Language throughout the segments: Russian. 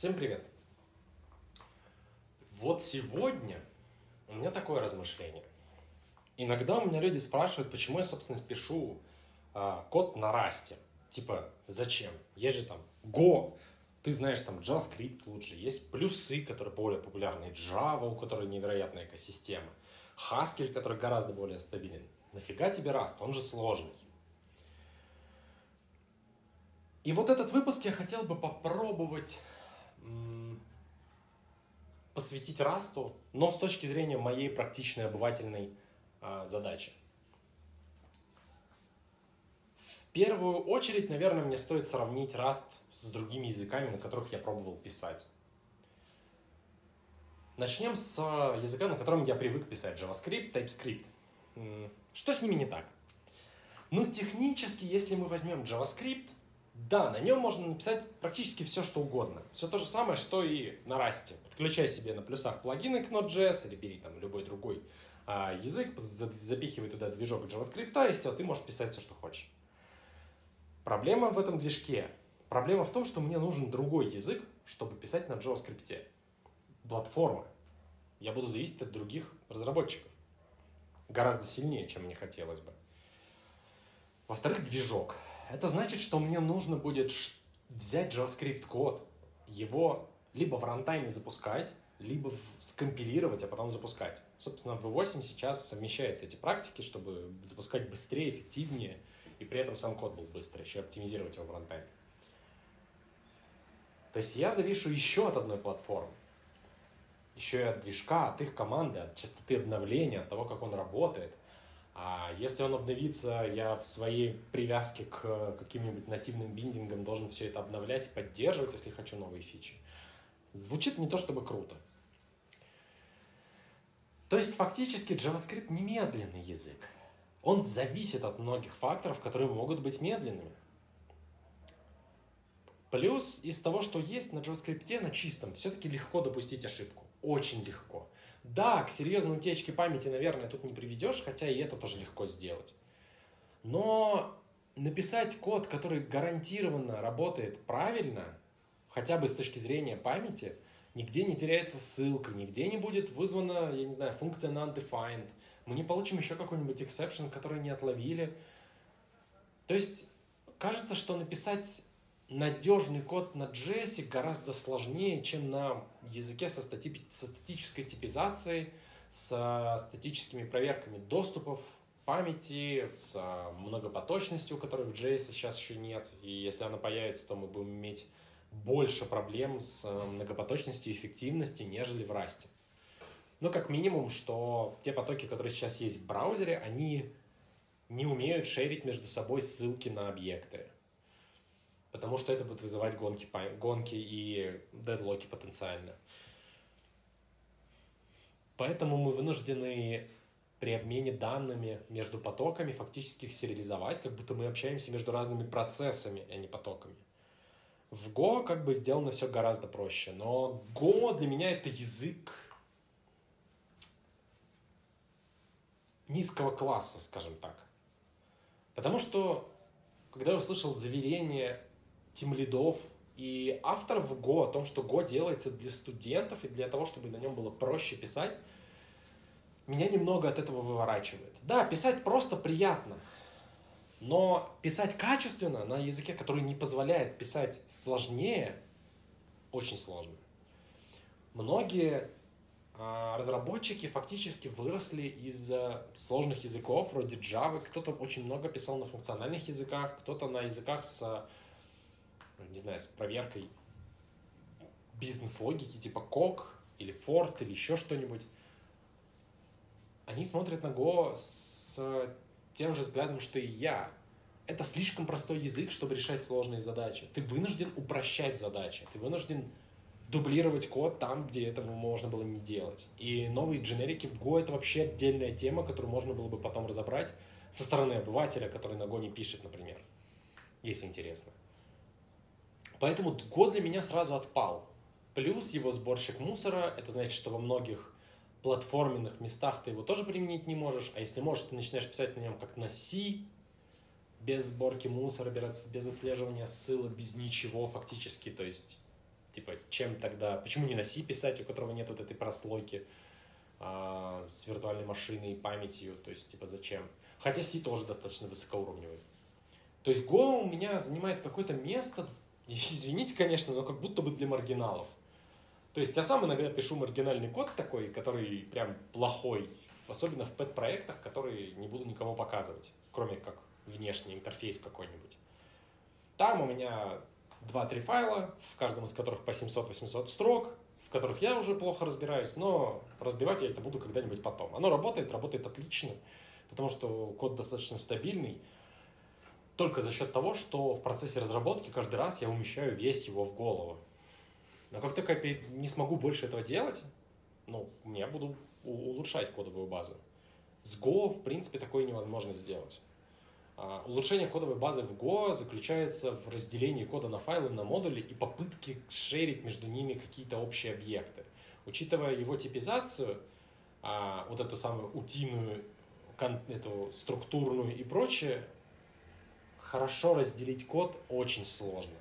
Всем привет! Вот сегодня у меня такое размышление. Иногда у меня люди спрашивают, почему я, собственно, спешу а, код на расте. Типа, зачем? Есть же там Go, ты знаешь там JavaScript лучше, есть плюсы, которые более популярны, Java, у которой невероятная экосистема, Haskell, который гораздо более стабилен. Нафига тебе Rust? Он же сложный. И вот этот выпуск я хотел бы попробовать посвятить Расту, но с точки зрения моей практичной обывательной а, задачи. В первую очередь, наверное, мне стоит сравнить Rust с другими языками, на которых я пробовал писать. Начнем с языка, на котором я привык писать, JavaScript, TypeScript. Что с ними не так? Ну, технически, если мы возьмем JavaScript, да, на нем можно написать практически все, что угодно. Все то же самое, что и на Расте. Подключай себе на плюсах плагины к Node.js или бери там любой другой а, язык, запихивай туда движок JavaScript, и все, ты можешь писать все, что хочешь. Проблема в этом движке. Проблема в том, что мне нужен другой язык, чтобы писать на JavaScript. Платформа. Я буду зависеть от других разработчиков. Гораздо сильнее, чем мне хотелось бы. Во-вторых, движок. Это значит, что мне нужно будет взять JavaScript код, его либо в рантайме запускать, либо скомпилировать, а потом запускать. Собственно, V8 сейчас совмещает эти практики, чтобы запускать быстрее, эффективнее, и при этом сам код был быстрый, еще оптимизировать его в рантайме. То есть я завишу еще от одной платформы, еще и от движка, от их команды, от частоты обновления, от того, как он работает. А если он обновится, я в своей привязке к каким-нибудь нативным биндингам должен все это обновлять и поддерживать, если хочу новые фичи. Звучит не то чтобы круто. То есть фактически JavaScript не медленный язык. Он зависит от многих факторов, которые могут быть медленными. Плюс из того, что есть на JavaScript, на чистом, все-таки легко допустить ошибку. Очень легко. Да, к серьезной утечке памяти, наверное, тут не приведешь, хотя и это тоже легко сделать. Но написать код, который гарантированно работает правильно, хотя бы с точки зрения памяти, нигде не теряется ссылка, нигде не будет вызвана, я не знаю, функция non-defined, мы не получим еще какой-нибудь exception, который не отловили. То есть, кажется, что написать надежный код на JS гораздо сложнее, чем на языке со, стати... со статической типизацией, с статическими проверками доступов, памяти, с многопоточностью, которой в JS сейчас еще нет. И если она появится, то мы будем иметь больше проблем с многопоточностью и эффективностью, нежели в Rust. Ну, как минимум, что те потоки, которые сейчас есть в браузере, они не умеют шерить между собой ссылки на объекты потому что это будет вызывать гонки, гонки и дедлоки потенциально. Поэтому мы вынуждены при обмене данными между потоками фактически их сериализовать, как будто мы общаемся между разными процессами, а не потоками. В Go как бы сделано все гораздо проще, но Go для меня это язык низкого класса, скажем так. Потому что, когда я услышал заверение тимлидов и авторов в Go о том, что Go делается для студентов и для того, чтобы на нем было проще писать, меня немного от этого выворачивает. Да, писать просто приятно, но писать качественно на языке, который не позволяет писать сложнее, очень сложно. Многие а, разработчики фактически выросли из сложных языков, вроде Java. Кто-то очень много писал на функциональных языках, кто-то на языках с не знаю, с проверкой бизнес-логики типа Кок или Ford или еще что-нибудь, они смотрят на Go с тем же взглядом, что и я. Это слишком простой язык, чтобы решать сложные задачи. Ты вынужден упрощать задачи. Ты вынужден дублировать код там, где этого можно было не делать. И новые дженерики в Go — это вообще отдельная тема, которую можно было бы потом разобрать со стороны обывателя, который на Go не пишет, например, если интересно. Поэтому год для меня сразу отпал. Плюс его сборщик мусора, это значит, что во многих платформенных местах ты его тоже применить не можешь, а если можешь, ты начинаешь писать на нем как на C, без сборки мусора, без отслеживания ссылок, без ничего фактически, то есть Типа, чем тогда, почему не на C писать, у которого нет вот этой прослойки а, с виртуальной машиной и памятью, то есть, типа, зачем? Хотя C тоже достаточно высокоуровневый. То есть Go у меня занимает какое-то место, извините, конечно, но как будто бы для маргиналов. То есть я сам иногда пишу маргинальный код такой, который прям плохой, особенно в пэт-проектах, которые не буду никому показывать, кроме как внешний интерфейс какой-нибудь. Там у меня 2-3 файла, в каждом из которых по 700-800 строк, в которых я уже плохо разбираюсь, но разбивать я это буду когда-нибудь потом. Оно работает, работает отлично, потому что код достаточно стабильный, только за счет того, что в процессе разработки каждый раз я умещаю весь его в голову. Но как только я не смогу больше этого делать, ну, я буду улучшать кодовую базу. С Go, в принципе, такое невозможно сделать. А, улучшение кодовой базы в Go заключается в разделении кода на файлы, на модули и попытке шерить между ними какие-то общие объекты. Учитывая его типизацию, а, вот эту самую утиную, эту структурную и прочее, хорошо разделить код очень сложно.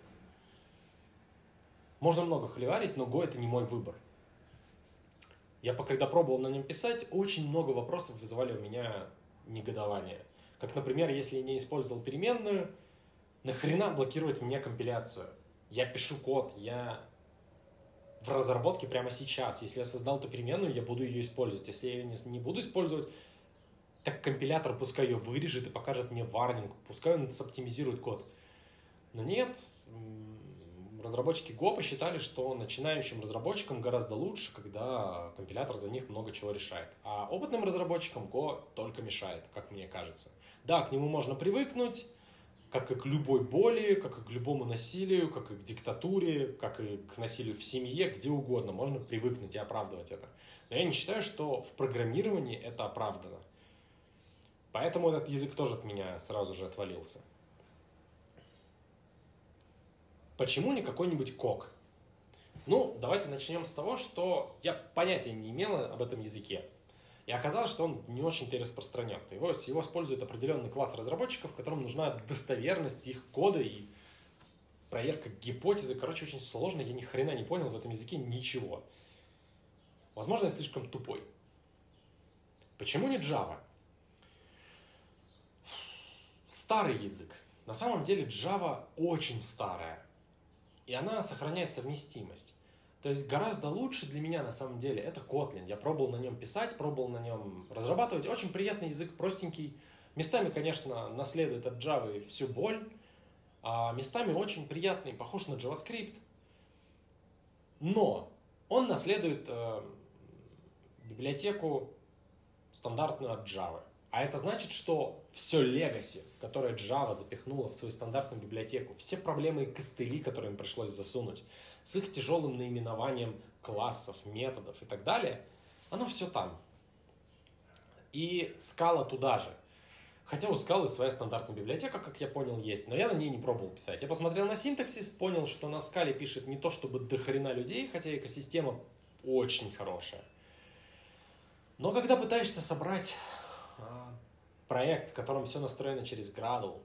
Можно много холиварить, но Go это не мой выбор. Я когда пробовал на нем писать, очень много вопросов вызывали у меня негодование. Как, например, если я не использовал переменную, нахрена блокировать мне компиляцию? Я пишу код, я в разработке прямо сейчас. Если я создал эту переменную, я буду ее использовать. Если я ее не, не буду использовать, так компилятор пускай ее вырежет и покажет мне варнинг, пускай он соптимизирует код. Но нет, разработчики Go посчитали, что начинающим разработчикам гораздо лучше, когда компилятор за них много чего решает. А опытным разработчикам Go только мешает, как мне кажется. Да, к нему можно привыкнуть, как и к любой боли, как и к любому насилию, как и к диктатуре, как и к насилию в семье, где угодно. Можно привыкнуть и оправдывать это. Но я не считаю, что в программировании это оправдано. Поэтому этот язык тоже от меня сразу же отвалился. Почему не какой-нибудь кок? Ну, давайте начнем с того, что я понятия не имела об этом языке. И оказалось, что он не очень-то и распространен. Его, его использует определенный класс разработчиков, которым нужна достоверность их кода и проверка гипотезы. Короче, очень сложно, я ни хрена не понял в этом языке ничего. Возможно, я слишком тупой. Почему не Java? Старый язык. На самом деле Java очень старая и она сохраняет совместимость. То есть гораздо лучше для меня на самом деле это Kotlin. Я пробовал на нем писать, пробовал на нем разрабатывать. Очень приятный язык, простенький. Местами, конечно, наследует от Java всю боль, а местами очень приятный, похож на JavaScript. Но он наследует э, библиотеку стандартную от Java. А это значит, что все legacy, которое Java запихнула в свою стандартную библиотеку, все проблемы и костыли, которые им пришлось засунуть, с их тяжелым наименованием классов, методов и так далее, оно все там. И скала туда же. Хотя у скалы своя стандартная библиотека, как я понял, есть, но я на ней не пробовал писать. Я посмотрел на синтаксис, понял, что на скале пишет не то чтобы дохрена людей, хотя экосистема очень хорошая. Но когда пытаешься собрать проект, в котором все настроено через Gradle,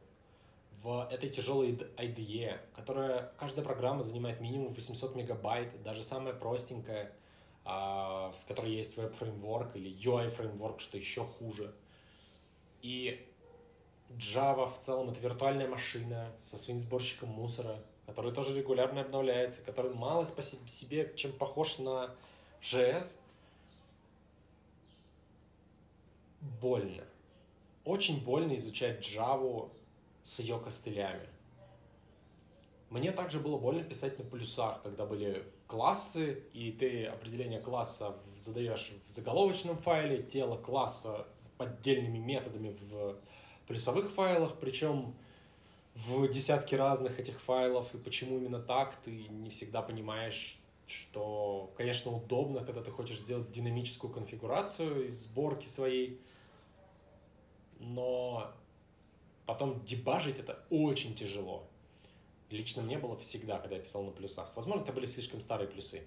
в этой тяжелой IDE, которая, каждая программа занимает минимум 800 мегабайт, даже самая простенькая, а, в которой есть веб-фреймворк или UI-фреймворк, что еще хуже. И Java в целом это виртуальная машина со своим сборщиком мусора, который тоже регулярно обновляется, который мало по себе чем похож на JS. Больно очень больно изучать Java с ее костылями. Мне также было больно писать на плюсах, когда были классы, и ты определение класса задаешь в заголовочном файле, тело класса поддельными методами в плюсовых файлах, причем в десятки разных этих файлов, и почему именно так, ты не всегда понимаешь, что, конечно, удобно, когда ты хочешь сделать динамическую конфигурацию из сборки своей, но потом дебажить это очень тяжело. Лично мне было всегда, когда я писал на плюсах. Возможно, это были слишком старые плюсы.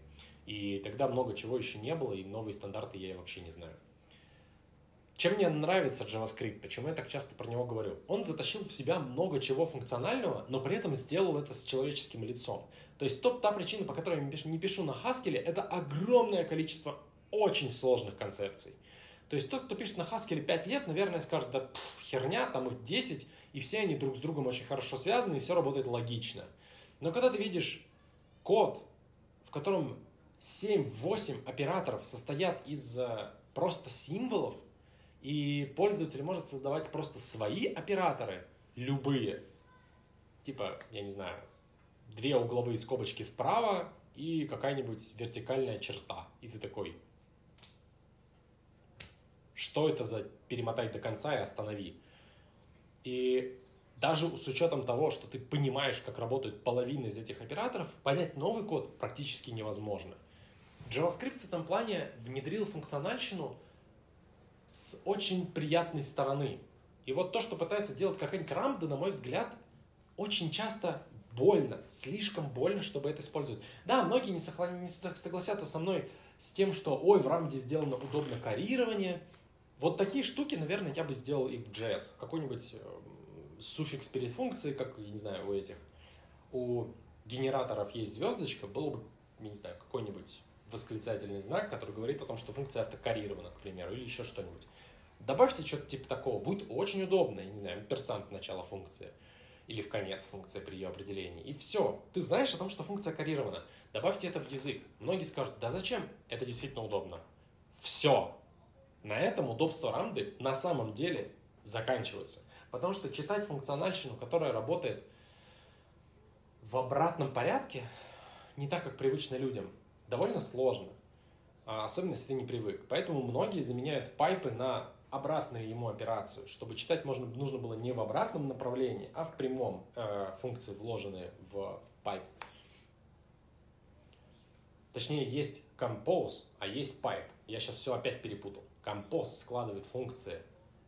И тогда много чего еще не было, и новые стандарты я вообще не знаю. чем мне нравится JavaScript, почему я так часто про него говорю? Он затащил в себя много чего функционального, но при этом сделал это с человеческим лицом. То есть топ та причина, по которой я не пишу, на Haskell, это огромное количество очень сложных концепций. То есть тот, кто пишет на Haskell 5 лет, наверное, скажет, да пф, херня, там их 10, и все они друг с другом очень хорошо связаны, и все работает логично. Но когда ты видишь код, в котором 7-8 операторов состоят из э, просто символов, и пользователь может создавать просто свои операторы, любые. Типа, я не знаю, две угловые скобочки вправо и какая-нибудь вертикальная черта. И ты такой, что это за перемотать до конца и останови. И даже с учетом того, что ты понимаешь, как работает половина из этих операторов, понять новый код практически невозможно. JavaScript в этом плане внедрил функциональщину с очень приятной стороны. И вот то, что пытается делать какая-нибудь рамда, на мой взгляд, очень часто больно, слишком больно, чтобы это использовать. Да, многие не, сохла... не согласятся со мной с тем, что, ой, в рамде сделано удобно карирование. Вот такие штуки, наверное, я бы сделал и в JS. Какой-нибудь э, суффикс перед функцией, как, я не знаю, у этих, у генераторов есть звездочка, было бы, я не знаю, какой-нибудь восклицательный знак, который говорит о том, что функция автокорирована, к примеру, или еще что-нибудь. Добавьте что-то типа такого, будет очень удобно, я не знаю, персант начала функции или в конец функция при ее определении. И все, ты знаешь о том, что функция коррирована. Добавьте это в язык. Многие скажут, да зачем? Это действительно удобно. Все. На этом удобство Рамды на самом деле заканчиваются. Потому что читать функциональщину, которая работает в обратном порядке, не так, как привычно людям – довольно сложно, а, особенно если ты не привык. Поэтому многие заменяют пайпы на обратную ему операцию, чтобы читать можно, нужно было не в обратном направлении, а в прямом э, функции, вложенные в пайп. Точнее, есть compose, а есть pipe. Я сейчас все опять перепутал. Compose складывает функции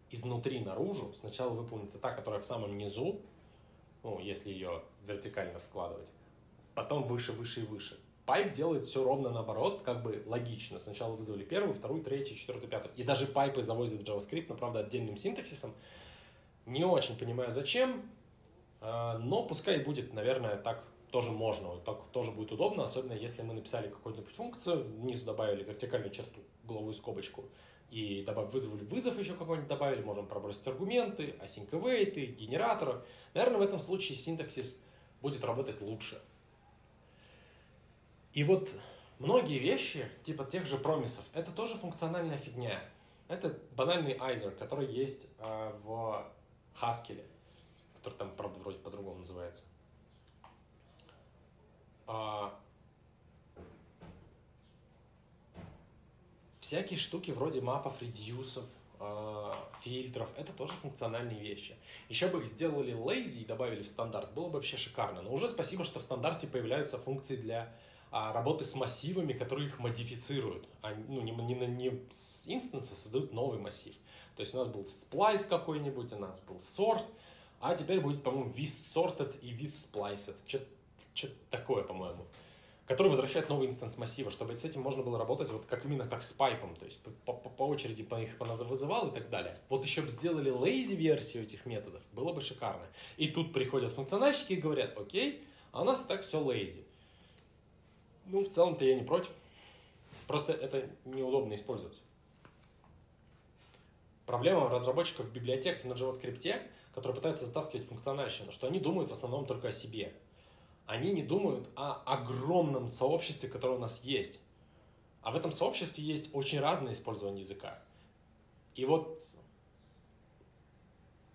изнутри наружу. Сначала выполнится та, которая в самом низу, ну, если ее вертикально вкладывать, потом выше, выше и выше. Пайп делает все ровно наоборот, как бы логично. Сначала вызвали первую, вторую, третью, четвертую, пятую. И даже пайпы завозят в JavaScript, но, правда, отдельным синтаксисом. Не очень понимаю, зачем, а, но пускай будет, наверное, так тоже можно, так тоже будет удобно, особенно если мы написали какую-нибудь функцию, внизу добавили вертикальную черту, угловую скобочку, и добав, вызвали вызов еще какой-нибудь добавили, можем пробросить аргументы, async await, генераторы. Наверное, в этом случае синтаксис будет работать лучше. И вот многие вещи, типа тех же промисов, это тоже функциональная фигня. Это банальный айзер, который есть э, в Haskell, который там, правда, вроде по-другому называется. А, всякие штуки вроде мапов, редюсов, э, фильтров, это тоже функциональные вещи. Еще бы их сделали lazy и добавили в стандарт, было бы вообще шикарно. Но уже спасибо, что в стандарте появляются функции для а работы с массивами, которые их модифицируют. А, ну, не, не, не с инстанса создают новый массив. То есть у нас был splice какой-нибудь, у нас был sort, а теперь будет, по-моему, with sorted и with spliced. Что-то такое, по-моему. Который возвращает новый инстанс массива, чтобы с этим можно было работать вот как именно как с пайпом, то есть по, по, по очереди по их вызывал и так далее. Вот еще бы сделали lazy версию этих методов, было бы шикарно. И тут приходят функциональщики и говорят, окей, а у нас так все lazy. Ну, в целом-то я не против. Просто это неудобно использовать. Проблема разработчиков библиотек на JavaScript, которые пытаются затаскивать функциональщину, что они думают в основном только о себе. Они не думают о огромном сообществе, которое у нас есть. А в этом сообществе есть очень разное использование языка. И вот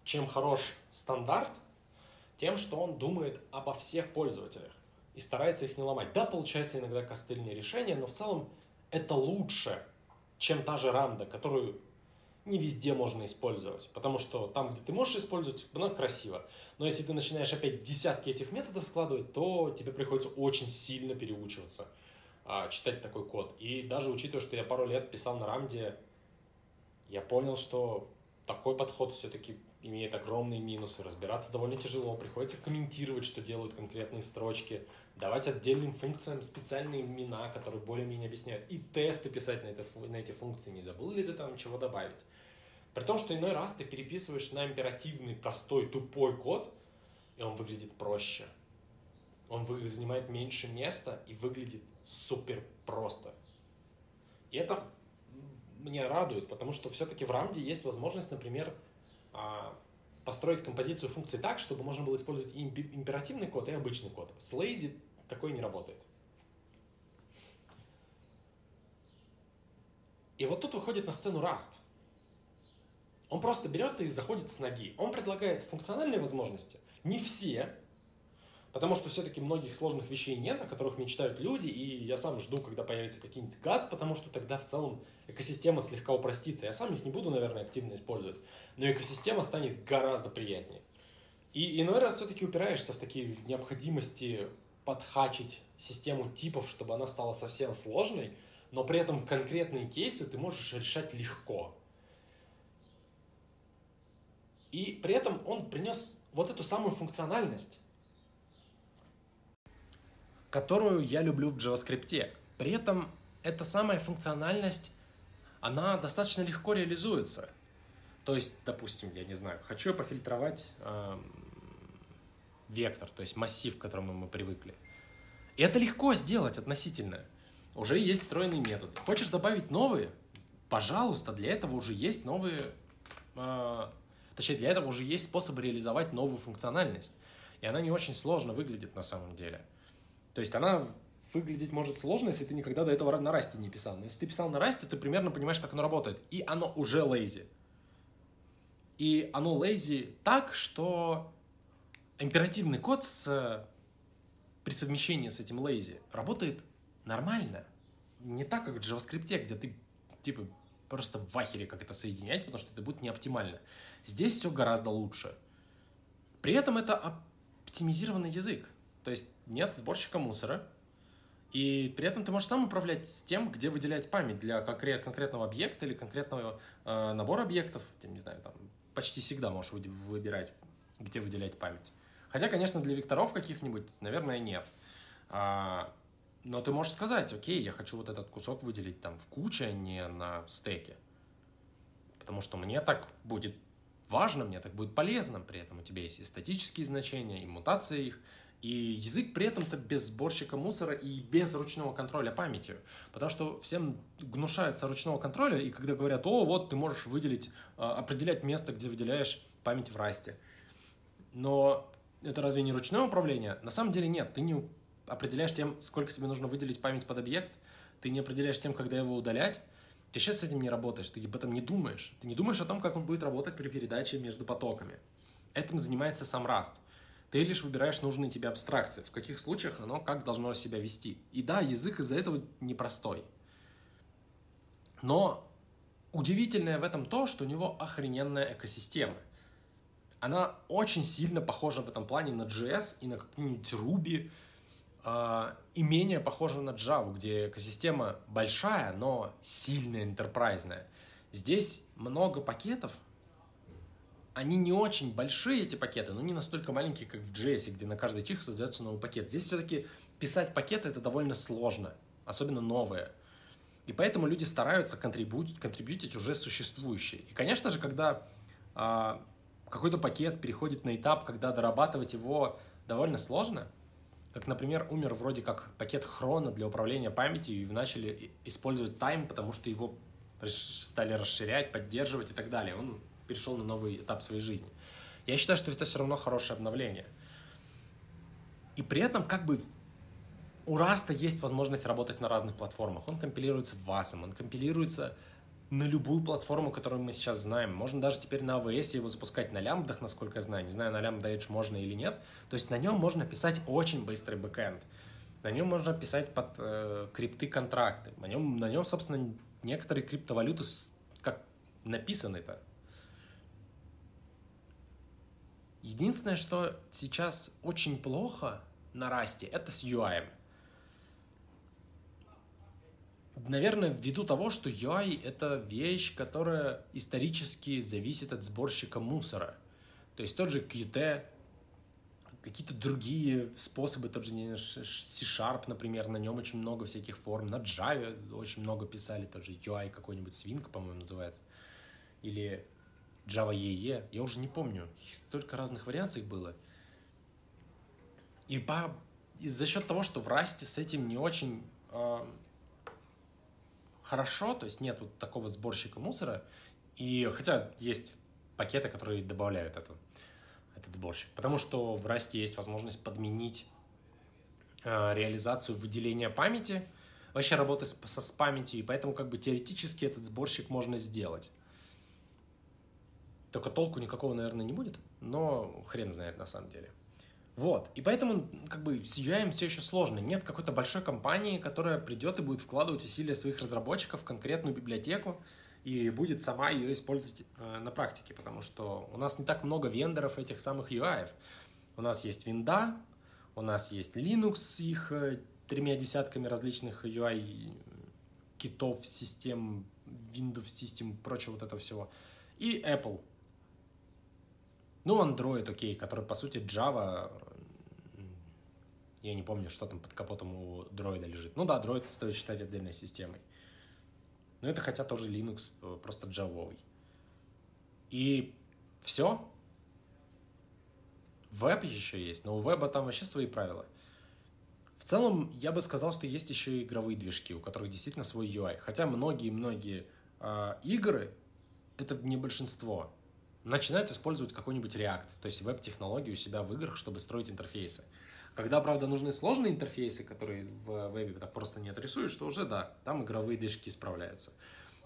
чем хорош стандарт, тем, что он думает обо всех пользователях и старается их не ломать. Да, получается иногда костыльные решения, но в целом это лучше, чем та же рамда, которую не везде можно использовать. Потому что там, где ты можешь использовать, она красиво. Но если ты начинаешь опять десятки этих методов складывать, то тебе приходится очень сильно переучиваться а, читать такой код. И даже учитывая, что я пару лет писал на рамде, я понял, что такой подход все-таки имеет огромные минусы, разбираться довольно тяжело, приходится комментировать, что делают конкретные строчки, давать отдельным функциям специальные имена, которые более-менее объясняют, и тесты писать на, это, на эти функции, не забыл ли ты там чего добавить. При том, что иной раз ты переписываешь на императивный, простой, тупой код, и он выглядит проще. Он занимает меньше места и выглядит супер просто. И это меня радует, потому что все-таки в рамде есть возможность, например, а, построить композицию функций так, чтобы можно было использовать и императивный код, и обычный код. С lazy такой не работает. И вот тут выходит на сцену Rust. Он просто берет и заходит с ноги. Он предлагает функциональные возможности. Не все, потому что все-таки многих сложных вещей нет, о которых мечтают люди, и я сам жду, когда появится какие-нибудь гад, потому что тогда в целом экосистема слегка упростится. Я сам их не буду, наверное, активно использовать, но экосистема станет гораздо приятнее. И иной раз все-таки упираешься в такие необходимости подхачить систему типов, чтобы она стала совсем сложной, но при этом конкретные кейсы ты можешь решать легко. И при этом он принес вот эту самую функциональность, которую я люблю в JavaScript. При этом эта самая функциональность, она достаточно легко реализуется. То есть, допустим, я не знаю, хочу я пофильтровать э, вектор, то есть массив, к которому мы привыкли. И это легко сделать относительно. Уже есть встроенные методы. Хочешь добавить новые? Пожалуйста, для этого уже есть новые... Э, точнее, для этого уже есть способы реализовать новую функциональность. И она не очень сложно выглядит на самом деле. То есть она выглядеть может сложно, если ты никогда до этого на расте не писал. Но если ты писал на расте, ты примерно понимаешь, как оно работает. И оно уже lazy. И оно lazy так, что императивный код с, при совмещении с этим lazy работает нормально. Не так, как в JavaScript, где ты типа просто в ахере как это соединять, потому что это будет не оптимально. Здесь все гораздо лучше. При этом это оптимизированный язык. То есть нет сборщика мусора, и при этом ты можешь сам управлять тем, где выделять память для конкрет, конкретного объекта или конкретного э, набора объектов. Ты, не знаю, там почти всегда можешь выбирать, где выделять память. Хотя, конечно, для векторов каких-нибудь, наверное, нет. А, но ты можешь сказать, окей, я хочу вот этот кусок выделить там в куче, а не на стеке. Потому что мне так будет важно, мне так будет полезно. При этом у тебя есть и статические значения, и мутации их. И язык при этом-то без сборщика мусора и без ручного контроля памятью. Потому что всем гнушаются ручного контроля, и когда говорят, о, вот ты можешь выделить, а, определять место, где выделяешь память в расте. Но это разве не ручное управление? На самом деле нет, ты не определяешь тем, сколько тебе нужно выделить память под объект, ты не определяешь тем, когда его удалять, ты сейчас с этим не работаешь, ты об этом не думаешь. Ты не думаешь о том, как он будет работать при передаче между потоками. Этим занимается сам Rust. Ты лишь выбираешь нужные тебе абстракции, в каких случаях оно как должно себя вести. И да, язык из-за этого непростой. Но удивительное в этом то, что у него охрененная экосистема. Она очень сильно похожа в этом плане на JS и на какую-нибудь Ruby, и менее похожа на Java, где экосистема большая, но сильная, интерпрайзная. Здесь много пакетов, они не очень большие, эти пакеты, но не настолько маленькие, как в JS, где на каждый чих создается новый пакет. Здесь все-таки писать пакеты это довольно сложно, особенно новые. И поэтому люди стараются контрибутить, контрибьютить уже существующие. И, конечно же, когда а, какой-то пакет переходит на этап, когда дорабатывать его довольно сложно – как, например, умер вроде как пакет хрона для управления памятью и начали использовать тайм, потому что его стали расширять, поддерживать и так далее. Он перешел на новый этап своей жизни. Я считаю, что это все равно хорошее обновление. И при этом как бы у Раста есть возможность работать на разных платформах. Он компилируется в VASM, он компилируется на любую платформу, которую мы сейчас знаем. Можно даже теперь на AWS его запускать на лямбдах, насколько я знаю. Не знаю, на лямбда Edge можно или нет. То есть на нем можно писать очень быстрый бэкэнд. На нем можно писать под э, крипты контракты. На нем, на нем, собственно, некоторые криптовалюты как написаны-то. Единственное, что сейчас очень плохо на расте, это с UI наверное, ввиду того, что UI — это вещь, которая исторически зависит от сборщика мусора. То есть тот же Qt, какие-то другие способы, тот же C-Sharp, например, на нем очень много всяких форм, на Java очень много писали, тот же UI какой-нибудь, Swing, по-моему, называется. Или Java EE, я уже не помню, столько разных вариаций было. И, по, и за счет того, что в Расте с этим не очень э, хорошо, то есть нет вот такого сборщика мусора, и хотя есть пакеты, которые добавляют это, этот сборщик, потому что в Расте есть возможность подменить э, реализацию выделения памяти, вообще работы с, со, с памятью, и поэтому как бы теоретически этот сборщик можно сделать. Только толку никакого, наверное, не будет, но хрен знает на самом деле. Вот, и поэтому как бы с UI все еще сложно. Нет какой-то большой компании, которая придет и будет вкладывать усилия своих разработчиков в конкретную библиотеку и будет сама ее использовать э, на практике, потому что у нас не так много вендоров этих самых UI. У нас есть винда, у нас есть Linux с их э, тремя десятками различных UI китов, систем, Windows систем, прочего вот этого всего. И Apple, ну, Android, окей, который, по сути, Java. Я не помню, что там под капотом у дроида лежит. Ну да, дроид стоит считать отдельной системой. Но это хотя тоже Linux, э, просто джавовый. И все. Веб еще есть, но у веба там вообще свои правила. В целом, я бы сказал, что есть еще и игровые движки, у которых действительно свой UI. Хотя многие-многие э, игры, это не большинство, начинают использовать какой-нибудь React, то есть веб-технологии у себя в играх, чтобы строить интерфейсы. Когда, правда, нужны сложные интерфейсы, которые в вебе так просто не отрисуешь, что уже да, там игровые движки справляются.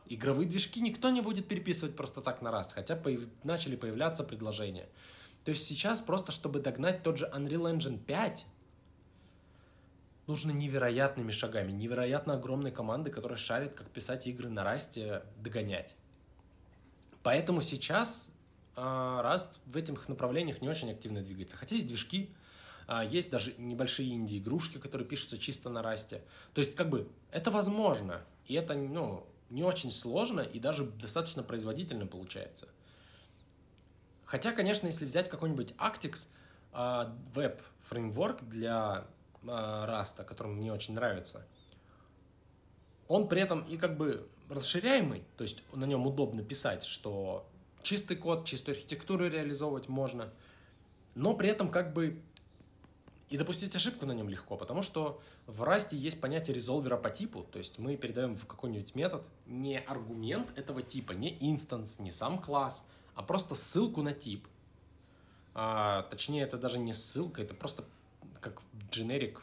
Игровые движки никто не будет переписывать просто так на раз, хотя появ... начали появляться предложения. То есть сейчас просто, чтобы догнать тот же Unreal Engine 5, нужно невероятными шагами, невероятно огромной команды, которая шарит, как писать игры на расте, догонять. Поэтому сейчас Rust в этих направлениях не очень активно двигается. Хотя есть движки, а, есть даже небольшие инди-игрушки, которые пишутся чисто на расте. То есть, как бы, это возможно. И это, ну, не очень сложно и даже достаточно производительно получается. Хотя, конечно, если взять какой-нибудь Actix, веб-фреймворк для Rust, который мне очень нравится, он при этом и как бы расширяемый, то есть на нем удобно писать, что чистый код, чистую архитектуру реализовывать можно, но при этом как бы и допустить ошибку на нем легко, потому что в Rust есть понятие резолвера по типу, то есть мы передаем в какой-нибудь метод не аргумент этого типа, не инстанс, не сам класс, а просто ссылку на тип. А, точнее, это даже не ссылка, это просто как generic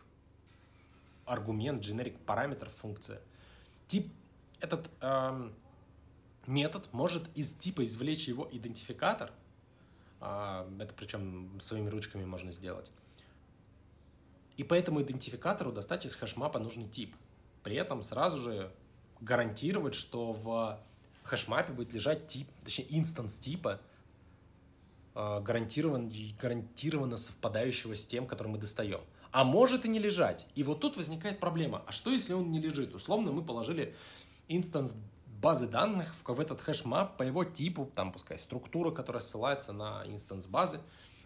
аргумент, generic параметр, функция. Тип этот эм, метод может из типа извлечь его идентификатор, а, это причем своими ручками можно сделать, и по этому идентификатору достать из хэшмапа нужный тип. При этом сразу же гарантировать, что в хэшмапе будет лежать тип, точнее инстанс типа, а, гарантированно, гарантированно совпадающего с тем, который мы достаем. А может и не лежать. И вот тут возникает проблема. А что, если он не лежит? Условно мы положили инстанс базы данных в, этот хэш-мап по его типу, там пускай структура, которая ссылается на инстанс базы,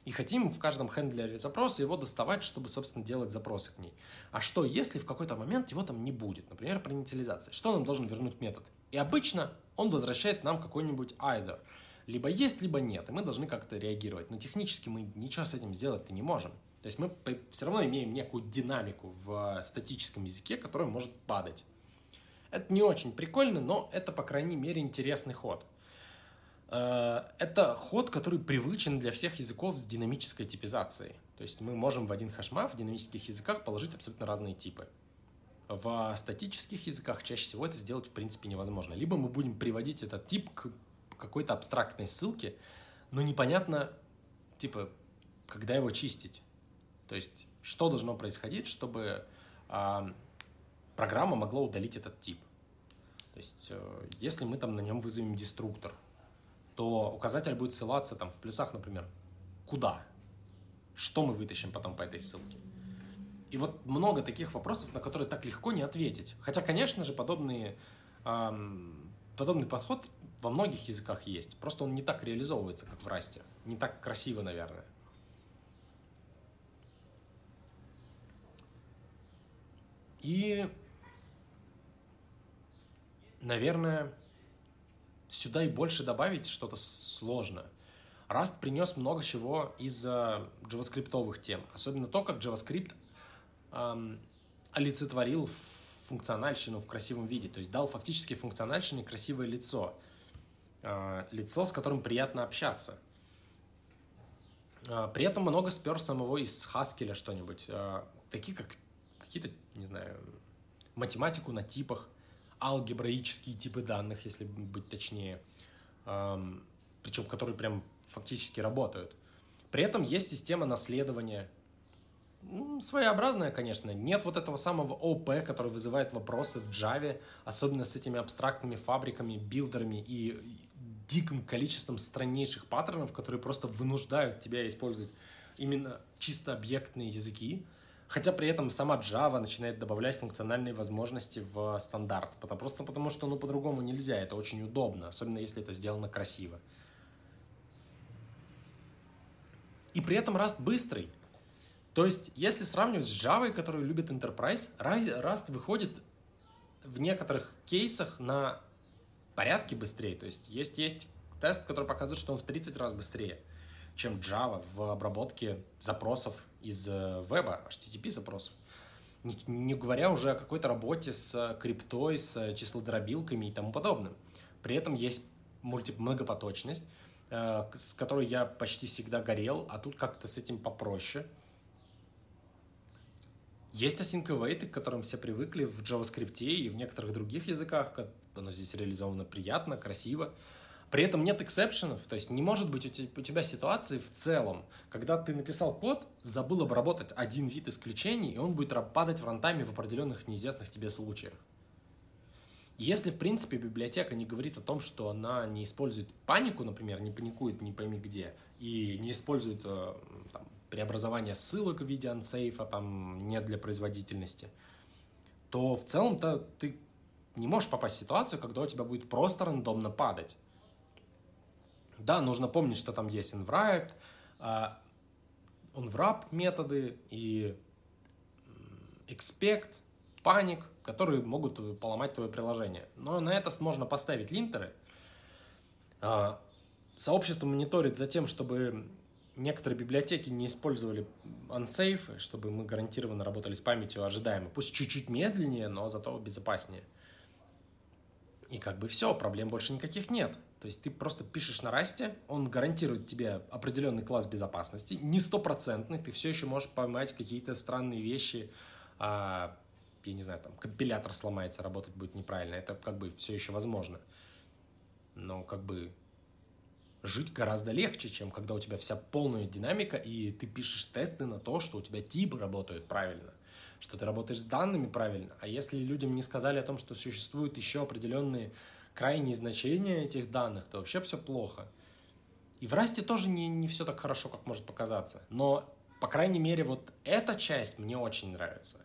и хотим в каждом хендлере запроса его доставать, чтобы, собственно, делать запросы к ней. А что, если в какой-то момент его там не будет? Например, при инициализации. Что нам должен вернуть метод? И обычно он возвращает нам какой-нибудь either. Либо есть, либо нет. И мы должны как-то реагировать. Но технически мы ничего с этим сделать-то не можем. То есть мы все равно имеем некую динамику в статическом языке, которая может падать. Это не очень прикольно, но это, по крайней мере, интересный ход. Э, это ход, который привычен для всех языков с динамической типизацией. То есть мы можем в один хэшмап в динамических языках положить абсолютно разные типы. В статических языках чаще всего это сделать в принципе невозможно. Либо мы будем приводить этот тип к какой-то абстрактной ссылке, но непонятно, типа, когда его чистить. То есть, что должно происходить, чтобы программа могла удалить этот тип. То есть, э, если мы там на нем вызовем деструктор, то указатель будет ссылаться там в плюсах, например, куда? Что мы вытащим потом по этой ссылке? И вот много таких вопросов, на которые так легко не ответить. Хотя, конечно же, подобные, эм, подобный подход во многих языках есть. Просто он не так реализовывается, как в Расте. Не так красиво, наверное. И наверное, сюда и больше добавить что-то сложно. Rust принес много чего из JavaScript тем, особенно то, как JavaScript эм, олицетворил функциональщину в красивом виде, то есть дал фактически функциональщине красивое лицо, э, лицо, с которым приятно общаться. Э, при этом много спер самого из Haskell что-нибудь, э, такие как какие-то, не знаю, математику на типах, алгебраические типы данных, если быть точнее, причем которые прям фактически работают. При этом есть система наследования, своеобразная, конечно. Нет вот этого самого ОП, который вызывает вопросы в Java, особенно с этими абстрактными фабриками, билдерами и диким количеством страннейших паттернов, которые просто вынуждают тебя использовать именно чисто объектные языки. Хотя при этом сама Java начинает добавлять функциональные возможности в стандарт. Потому, просто потому что ну, по-другому нельзя, это очень удобно, особенно если это сделано красиво. И при этом Rust быстрый. То есть, если сравнивать с Java, которую любит Enterprise, Rust выходит в некоторых кейсах на порядке быстрее. То есть, есть, есть тест, который показывает, что он в 30 раз быстрее, чем Java в обработке запросов из э, веба, HTTP запросов. Не, говоря уже о какой-то работе с криптой, с числодробилками и тому подобным. При этом есть мульти многопоточность, э, с которой я почти всегда горел, а тут как-то с этим попроще – есть async await, к которым все привыкли в JavaScript и в некоторых других языках. Оно здесь реализовано приятно, красиво. При этом нет эксепшенов, то есть не может быть у тебя ситуации в целом, когда ты написал код, забыл обработать один вид исключений, и он будет падать в рантайме в определенных неизвестных тебе случаях. Если, в принципе, библиотека не говорит о том, что она не использует панику, например, не паникует не пойми где, и не использует э, там, преобразование ссылок в виде ансейфа, там, нет для производительности, то в целом-то ты не можешь попасть в ситуацию, когда у тебя будет просто рандомно падать. Да, нужно помнить, что там есть unwrap, unwrap методы и expect, panic, которые могут поломать твое приложение. Но на это можно поставить линтеры. А, сообщество мониторит за тем, чтобы некоторые библиотеки не использовали unsafe, чтобы мы гарантированно работали с памятью ожидаемо. Пусть чуть-чуть медленнее, но зато безопаснее. И как бы все, проблем больше никаких нет. То есть ты просто пишешь на расте, он гарантирует тебе определенный класс безопасности, не стопроцентный, ты все еще можешь поймать какие-то странные вещи, а, я не знаю, там компилятор сломается, работать будет неправильно, это как бы все еще возможно. Но как бы жить гораздо легче, чем когда у тебя вся полная динамика, и ты пишешь тесты на то, что у тебя типы работают правильно, что ты работаешь с данными правильно. А если людям не сказали о том, что существуют еще определенные крайние значения этих данных, то вообще все плохо. И в Расте тоже не, не все так хорошо, как может показаться. Но, по крайней мере, вот эта часть мне очень нравится.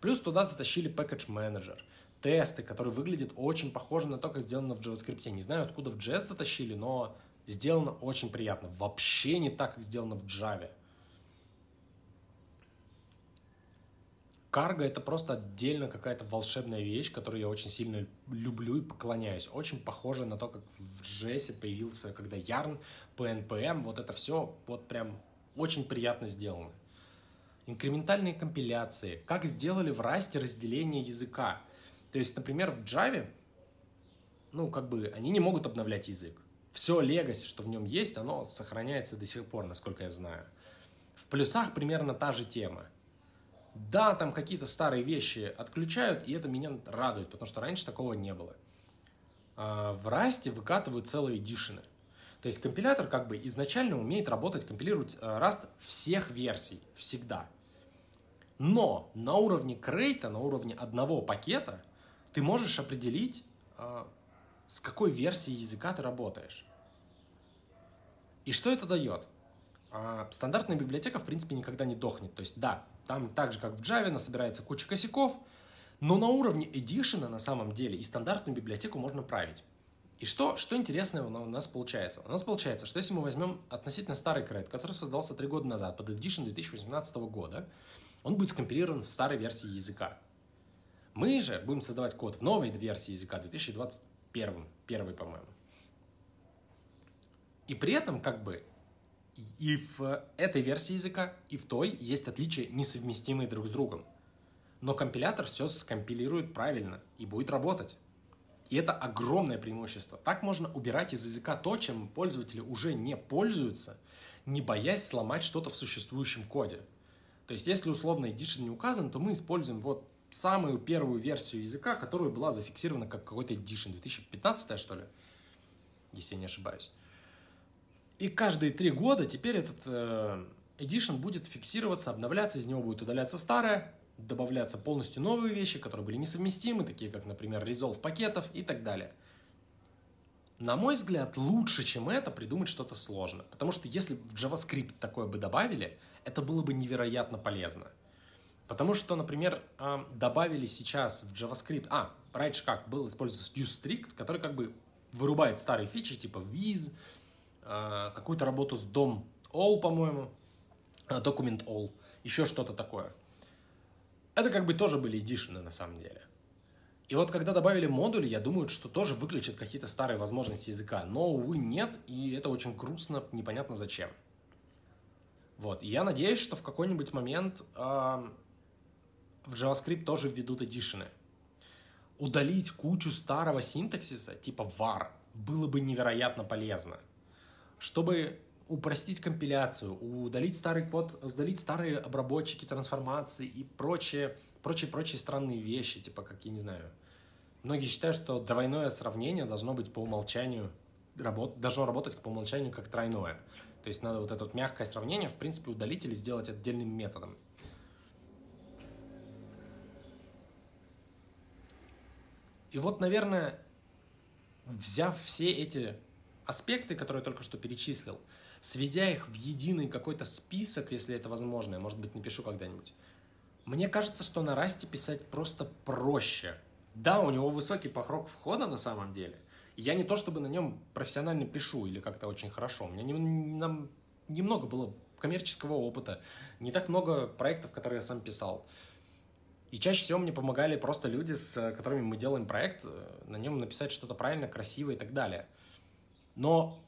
Плюс туда затащили Package Manager, тесты, которые выглядят очень похожи на то, как сделано в JavaScript. Не знаю, откуда в JS затащили, но сделано очень приятно. Вообще не так, как сделано в Java. Карго это просто отдельно какая-то волшебная вещь, которую я очень сильно люблю и поклоняюсь. Очень похоже на то, как в JS появился, когда Yarn, PNPM, вот это все вот прям очень приятно сделано. Инкрементальные компиляции. Как сделали в Rust разделение языка. То есть, например, в Java, ну, как бы, они не могут обновлять язык все легаси, что в нем есть, оно сохраняется до сих пор, насколько я знаю. В плюсах примерно та же тема. Да, там какие-то старые вещи отключают, и это меня радует, потому что раньше такого не было. А в Расте выкатывают целые эдишены. То есть компилятор как бы изначально умеет работать, компилировать Rust э, всех версий, всегда. Но на уровне крейта, на уровне одного пакета, ты можешь определить, э, с какой версией языка ты работаешь. И что это дает? А, стандартная библиотека, в принципе, никогда не дохнет. То есть, да, там так же, как в Java, собирается куча косяков, но на уровне Edition на самом деле и стандартную библиотеку можно править. И что, что интересное у нас получается? У нас получается, что если мы возьмем относительно старый кред, который создался три года назад под Edition 2018 года, он будет скомпилирован в старой версии языка. Мы же будем создавать код в новой версии языка 2021, первый, по-моему. И при этом как бы и в этой версии языка, и в той есть отличия, несовместимые друг с другом. Но компилятор все скомпилирует правильно и будет работать. И это огромное преимущество. Так можно убирать из языка то, чем пользователи уже не пользуются, не боясь сломать что-то в существующем коде. То есть, если условно edition не указан, то мы используем вот самую первую версию языка, которая была зафиксирована как какой-то edition, 2015 что ли, если я не ошибаюсь. И каждые три года теперь этот э, edition будет фиксироваться, обновляться, из него будет удаляться старое, добавляться полностью новые вещи, которые были несовместимы, такие как, например, resolve пакетов и так далее. На мой взгляд, лучше, чем это, придумать что-то сложно. Потому что если в JavaScript такое бы добавили, это было бы невероятно полезно. Потому что, например, э, добавили сейчас в JavaScript... А, раньше как? Был использован useStrict, который как бы вырубает старые фичи, типа viz, какую-то работу с DOM all, по-моему, э, document all, еще что-то такое. Это как бы тоже были эдишены на самом деле. И вот когда добавили модули, я думаю, что тоже выключат какие-то старые возможности языка. Но, увы, нет, и это очень грустно, непонятно зачем. Вот, и я надеюсь, что в какой-нибудь момент э, в JavaScript тоже введут эдишены. Удалить кучу старого синтаксиса, типа var, было бы невероятно полезно. Чтобы упростить компиляцию, удалить старый код, удалить старые обработчики, трансформации и прочие, прочие, прочие странные вещи, типа, как, я не знаю. Многие считают, что двойное сравнение должно быть по умолчанию, работ, должно работать по умолчанию как тройное. То есть надо вот это вот мягкое сравнение, в принципе, удалить или сделать отдельным методом. И вот, наверное, взяв все эти аспекты, которые я только что перечислил, сведя их в единый какой-то список, если это возможно, я, может быть, напишу когда-нибудь, мне кажется, что на Расте писать просто проще. Да, у него высокий порог входа на самом деле. Я не то чтобы на нем профессионально пишу или как-то очень хорошо. У меня не, нам немного было коммерческого опыта, не так много проектов, которые я сам писал. И чаще всего мне помогали просто люди, с которыми мы делаем проект, э, на нем написать что-то правильно, красиво и так далее. Но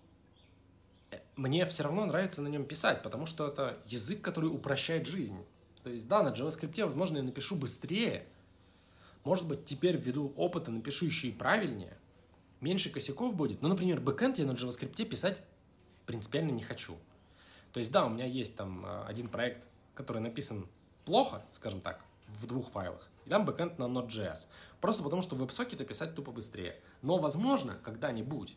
мне все равно нравится на нем писать, потому что это язык, который упрощает жизнь. То есть, да, на JavaScript, возможно, я напишу быстрее. Может быть, теперь ввиду опыта напишу еще и правильнее. Меньше косяков будет. Но, например, бэкэнд я на JavaScript писать принципиально не хочу. То есть, да, у меня есть там э, один проект, который написан плохо, скажем так, в двух файлах. И там бэкэнд на Node.js. Просто потому, что в WebSocket писать тупо быстрее. Но, возможно, когда-нибудь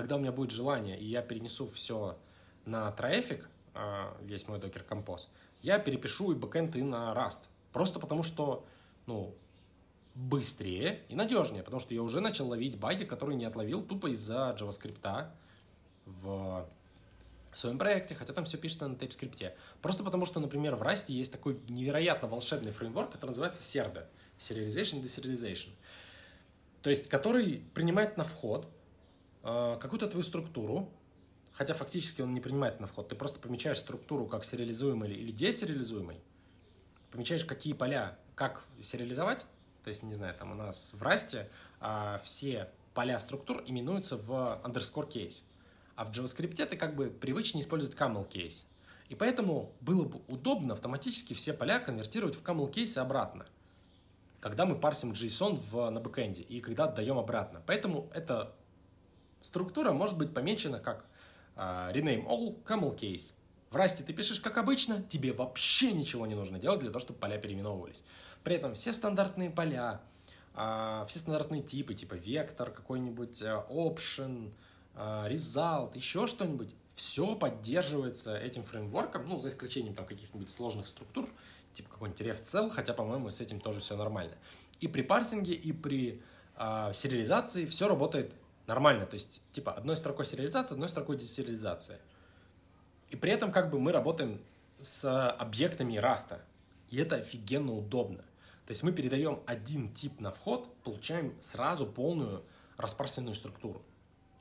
когда у меня будет желание, и я перенесу все на Traffic, а, весь мой Docker Compose, я перепишу и бэкэнд, и на Rust. Просто потому что, ну, быстрее и надежнее, потому что я уже начал ловить баги, которые не отловил тупо из-за JavaScript в своем проекте, хотя там все пишется на TypeScript. Просто потому что, например, в Rust есть такой невероятно волшебный фреймворк, который называется SERDA, Serialization Deserialization, то есть который принимает на вход какую-то твою структуру, хотя фактически он не принимает на вход, ты просто помечаешь структуру как сериализуемый или десериализуемый, помечаешь, какие поля, как сериализовать, то есть, не знаю, там у нас в расте все поля структур именуются в underscore case, а в JavaScript ты как бы привычнее использовать camel case. И поэтому было бы удобно автоматически все поля конвертировать в camel case обратно, когда мы парсим JSON в, на бэкэнде и когда отдаем обратно. Поэтому это Структура может быть помечена как uh, rename all camel case. В расте ты пишешь как обычно, тебе вообще ничего не нужно делать для того, чтобы поля переименовывались. При этом все стандартные поля, uh, все стандартные типы, типа вектор, какой-нибудь uh, option, uh, result, еще что-нибудь, все поддерживается этим фреймворком, ну, за исключением там каких-нибудь сложных структур, типа какой-нибудь ref хотя, по-моему, с этим тоже все нормально. И при парсинге, и при э, сериализации все работает Нормально, то есть, типа, одной строкой сериализация, одной строкой десериализация. И при этом, как бы, мы работаем с объектами раста. И это офигенно удобно. То есть мы передаем один тип на вход, получаем сразу полную распарсенную структуру.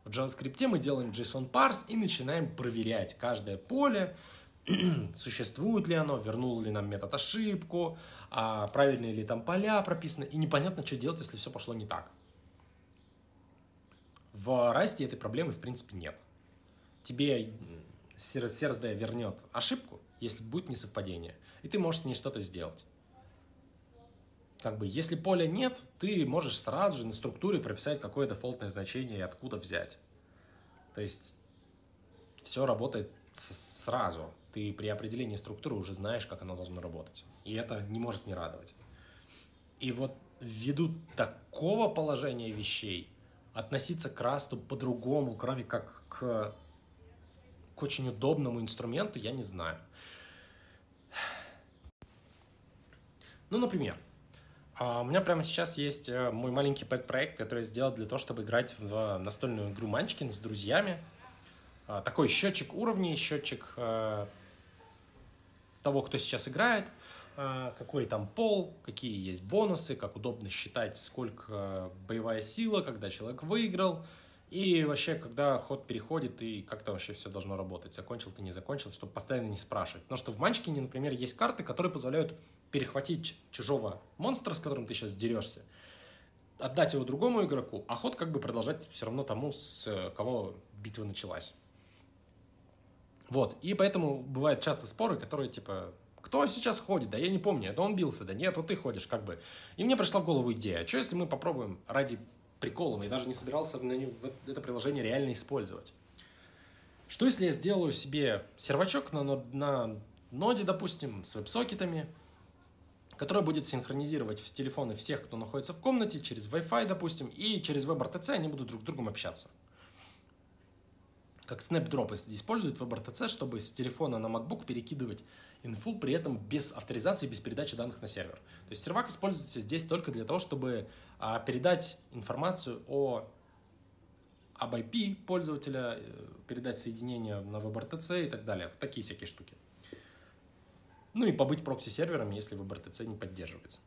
В JavaScript мы делаем JSON parse и начинаем проверять каждое поле, существует ли оно, вернул ли нам метод ошибку, а правильные ли там поля прописаны, и непонятно, что делать, если все пошло не так. В расте этой проблемы в принципе нет. тебе CRD вернет ошибку, если будет несовпадение, и ты можешь с ней что-то сделать. Как бы, если поля нет, ты можешь сразу же на структуре прописать какое дефолтное значение и откуда взять. То есть все работает сразу. Ты при определении структуры уже знаешь, как оно должно работать. И это не может не радовать. И вот ввиду такого положения вещей относиться к расту по-другому, кроме как к, к очень удобному инструменту, я не знаю. Ну, например, а, у меня прямо сейчас есть э, мой маленький проект, который я сделал для того, чтобы играть в настольную игру Манчкин с друзьями. А, такой счетчик уровней, счетчик э, того, кто сейчас играет, какой там пол, какие есть бонусы, как удобно считать, сколько боевая сила, когда человек выиграл, и вообще, когда ход переходит, и как то вообще все должно работать, закончил ты, не закончил, чтобы постоянно не спрашивать. Потому что в Манчкине, например, есть карты, которые позволяют перехватить чужого монстра, с которым ты сейчас дерешься, отдать его другому игроку, а ход как бы продолжать все равно тому, с кого битва началась. Вот, и поэтому бывают часто споры, которые типа, кто сейчас ходит? Да я не помню, это он бился, да нет, вот ты ходишь, как бы. И мне пришла в голову идея, что если мы попробуем ради прикола, я даже не собирался в это приложение реально использовать. Что если я сделаю себе сервачок на, на ноде, допустим, с веб-сокетами, который будет синхронизировать в телефоны всех, кто находится в комнате, через Wi-Fi, допустим, и через WebRTC они будут друг с другом общаться. Как Snapdrop использует WebRTC, чтобы с телефона на MacBook перекидывать инфу, при этом без авторизации, без передачи данных на сервер. То есть сервак используется здесь только для того, чтобы а, передать информацию о об IP пользователя, э, передать соединение на WebRTC и так далее. Вот такие всякие штуки. Ну и побыть прокси-сервером, если WebRTC не поддерживается.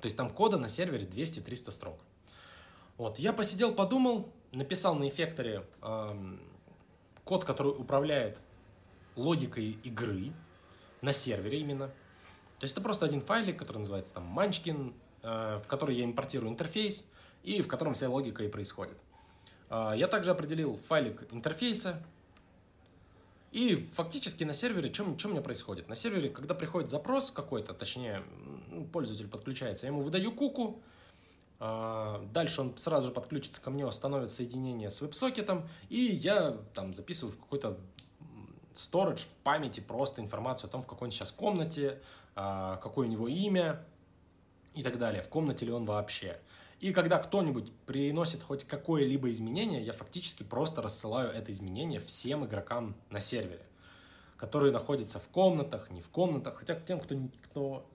То есть там кода на сервере 200-300 строк. Вот, я посидел, подумал, написал на эффекторе э, код, который управляет логикой игры на сервере именно. То есть это просто один файлик, который называется там Munchkin, э, в который я импортирую интерфейс и в котором вся логика и происходит. Э, я также определил файлик интерфейса, и фактически на сервере, что, что у меня происходит? На сервере, когда приходит запрос какой-то, точнее, пользователь подключается, я ему выдаю куку, а, дальше он сразу же подключится ко мне, установит соединение с веб-сокетом, и я там записываю в какой-то storage в памяти просто информацию о том, в какой он сейчас комнате, а, какое у него имя и так далее, в комнате ли он вообще. И когда кто-нибудь приносит хоть какое-либо изменение, я фактически просто рассылаю это изменение всем игрокам на сервере, которые находятся в комнатах, не в комнатах. Хотя тем, кто, кто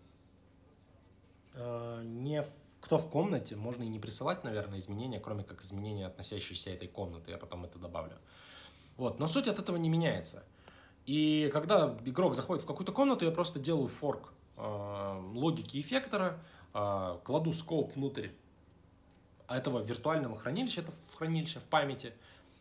э, не кто в комнате, можно и не присылать, наверное, изменения, кроме как изменения, относящиеся этой комнаты. Я потом это добавлю. Вот. Но суть от этого не меняется. И когда игрок заходит в какую-то комнату, я просто делаю форк э, логики эффектора, э, кладу скоп внутрь этого виртуального хранилища, это хранилище в памяти,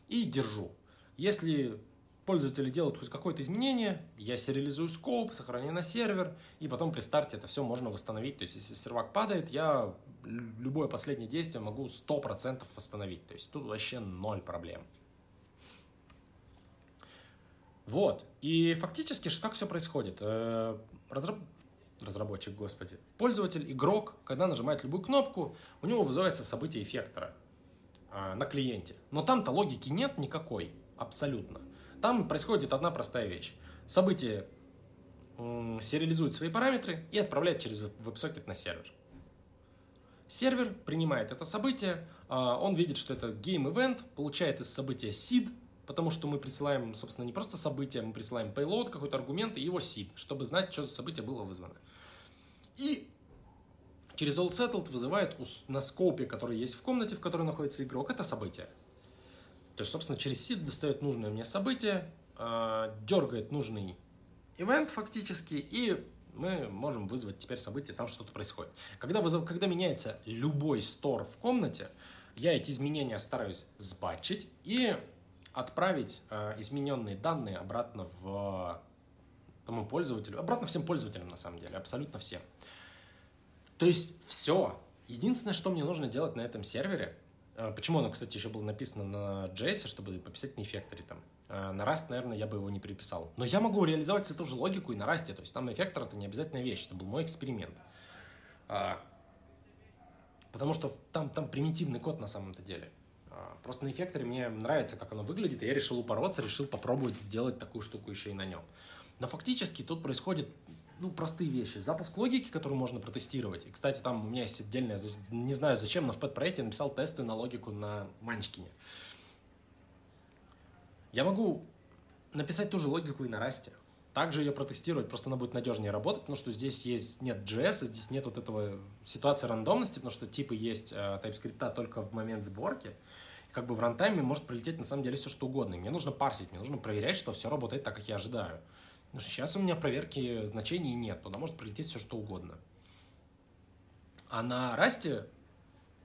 и держу. Если пользователи делают хоть какое-то изменение, я сериализую скоп, сохраняю на сервер, и потом при старте это все можно восстановить. То есть, если сервак падает, я любое последнее действие могу 100% восстановить. То есть, тут вообще ноль проблем. Вот. И фактически, как все происходит? Э, разраб разработчик, господи, пользователь, игрок, когда нажимает любую кнопку, у него вызывается событие эффектора а, на клиенте. Но там-то логики нет никакой, абсолютно. Там происходит одна простая вещь. Событие сериализует свои параметры и отправляет через WebSocket на сервер. Сервер принимает это событие, а, он видит, что это game-event, получает из события seed, потому что мы присылаем, собственно, не просто событие, мы присылаем payload, какой-то аргумент и его seed, чтобы знать, что за событие было вызвано. И через all settled вызывает на скопе, который есть в комнате, в которой находится игрок, это событие. То есть, собственно, через seed достает нужное мне событие, а, дергает нужный ивент фактически, и мы можем вызвать теперь событие, там что-то происходит. Когда, вызов, когда меняется любой стор в комнате, я эти изменения стараюсь сбатчить и отправить э, измененные данные обратно в тому пользователю, обратно всем пользователям на самом деле, абсолютно всем. То есть все. Единственное, что мне нужно делать на этом сервере, А, почему оно, кстати, еще было написано на JS, чтобы пописать на эффекторе там? На Rust, наверное, я бы его не переписал. Но я могу реализовать эту же логику и на Rust. То есть там эффектор — это не обязательная вещь. Это был мой эксперимент. А, потому что там, там примитивный код на самом-то деле. Просто на эффекторе мне нравится, как оно выглядит, и я решил упороться, решил попробовать сделать такую штуку еще и на нем. Но фактически тут происходит ну, простые вещи. Запуск логики, которую можно протестировать. И, кстати, там у меня есть отдельная, не знаю зачем, но в пэт-проекте я написал тесты на логику на Манчкине. Я могу написать ту же логику и на Расте. Также ее протестировать, просто она будет надежнее работать, потому что здесь есть нет JS, здесь нет вот этого ситуации рандомности, потому что типы есть э, TypeScript только в момент сборки. Как бы в рантайме может прилететь на самом деле все что угодно. И мне нужно парсить, мне нужно проверять, что все работает так, как я ожидаю. Потому что сейчас у меня проверки значений нет, туда может прилететь все что угодно. А на расте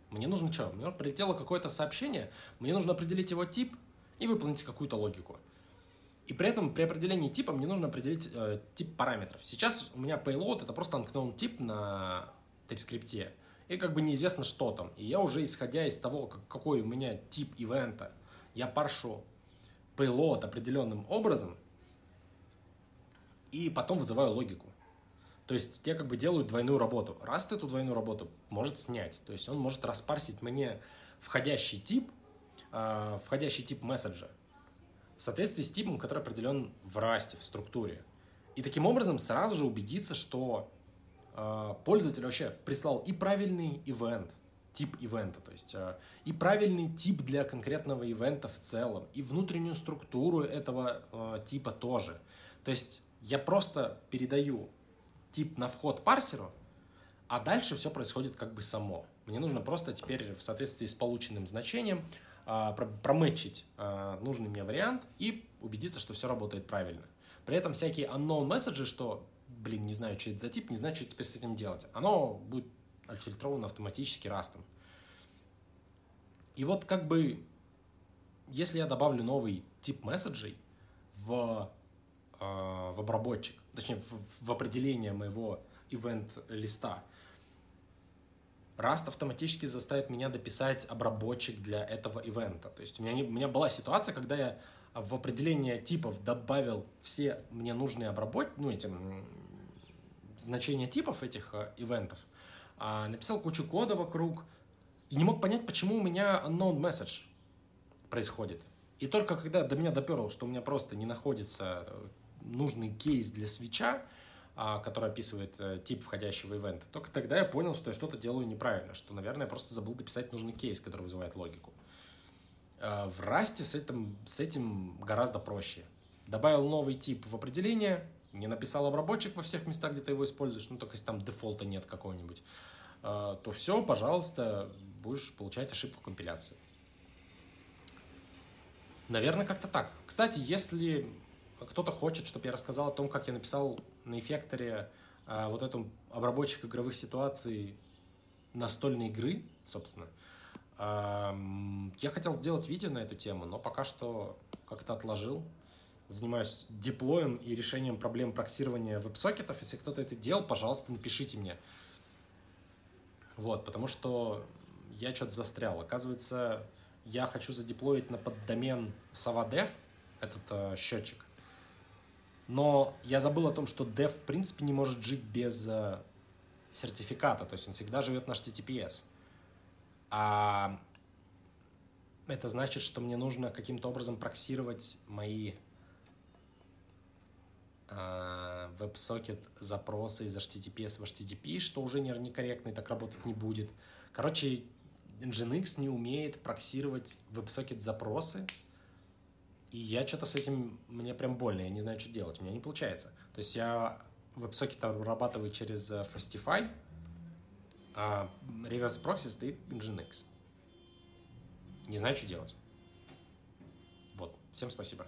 мне нужно что? Мне прилетело какое-то сообщение, мне нужно определить его тип и выполнить какую-то логику. И при этом при определении типа мне нужно определить э, тип параметров. Сейчас у меня payload это просто unknown тип на TypeScript. И как бы неизвестно, что там. И я уже исходя из того, какой у меня тип ивента, я паршу payload определенным образом, и потом вызываю логику. То есть я как бы делаю двойную работу. Раз эту двойную работу может снять. То есть он может распарсить мне входящий тип, э, входящий тип месседжа в соответствии с типом, который определен в расте, в структуре. И таким образом сразу же убедиться, что пользователь вообще прислал и правильный ивент, тип ивента, то есть э, и правильный тип для конкретного ивента в целом, и внутреннюю структуру этого э, типа тоже. То есть я просто передаю тип на вход парсеру, а дальше все происходит как бы само. Мне нужно просто теперь в соответствии с полученным значением а, промэтчить а, нужный мне вариант и убедиться, что все работает правильно. При этом всякие unknown месседжи, что, блин, не знаю, что это за тип, не знаю, что теперь с этим делать, оно будет отфильтровано автоматически растом. И вот как бы, если я добавлю новый тип месседжей в Э, в обработчик, точнее в, в определение моего ивент-листа. Rust автоматически заставит меня дописать обработчик для этого ивента. То есть у меня, не, у меня была ситуация, когда я в определение типов добавил все мне нужные обработки, ну, эти значения типов этих э, ивентов, а написал кучу кода вокруг и не мог понять, почему у меня unknown message происходит. И только когда до меня доперло, что у меня просто не находится э, нужный кейс для свеча, а, который описывает э, тип входящего ивента, только тогда я понял, что я что-то делаю неправильно, что, наверное, я просто забыл дописать нужный кейс, который вызывает логику. В Расте с этим, с этим гораздо проще. Добавил новый тип в определение, не написал обработчик во всех местах, где ты его используешь, ну, только если там дефолта нет какого-нибудь, а, то все, пожалуйста, будешь получать ошибку компиляции. Наверное, как-то так. Кстати, если кто-то хочет, чтобы я рассказал о том, как я написал на эффекторе а, вот эту обработчик игровых ситуаций настольной игры, собственно. Я хотел сделать видео на эту тему, но пока что как-то отложил. Занимаюсь деплоем и решением проблем проксирования веб-сокетов. Если кто-то это делал, пожалуйста, напишите мне. Вот, потому что я что-то застрял. Оказывается, я хочу задеплоить на поддомен sava.dev этот э, счетчик. Но я забыл о том, что Dev в принципе не может жить без э, сертификата, то есть он всегда живет на HTTPS. А это значит, что мне нужно каким-то образом проксировать мои WebSocket запросы из HTTPS в HTTP, что уже некорректно и так работать не будет. Короче, Nginx не умеет проксировать WebSocket запросы, и я что-то с этим, мне прям больно, я не знаю, что делать, у меня не получается. То есть я WebSocket обрабатываю через э, Fastify, а реверс прокси стоит Nginx. Не знаю, что делать. Вот. Всем спасибо.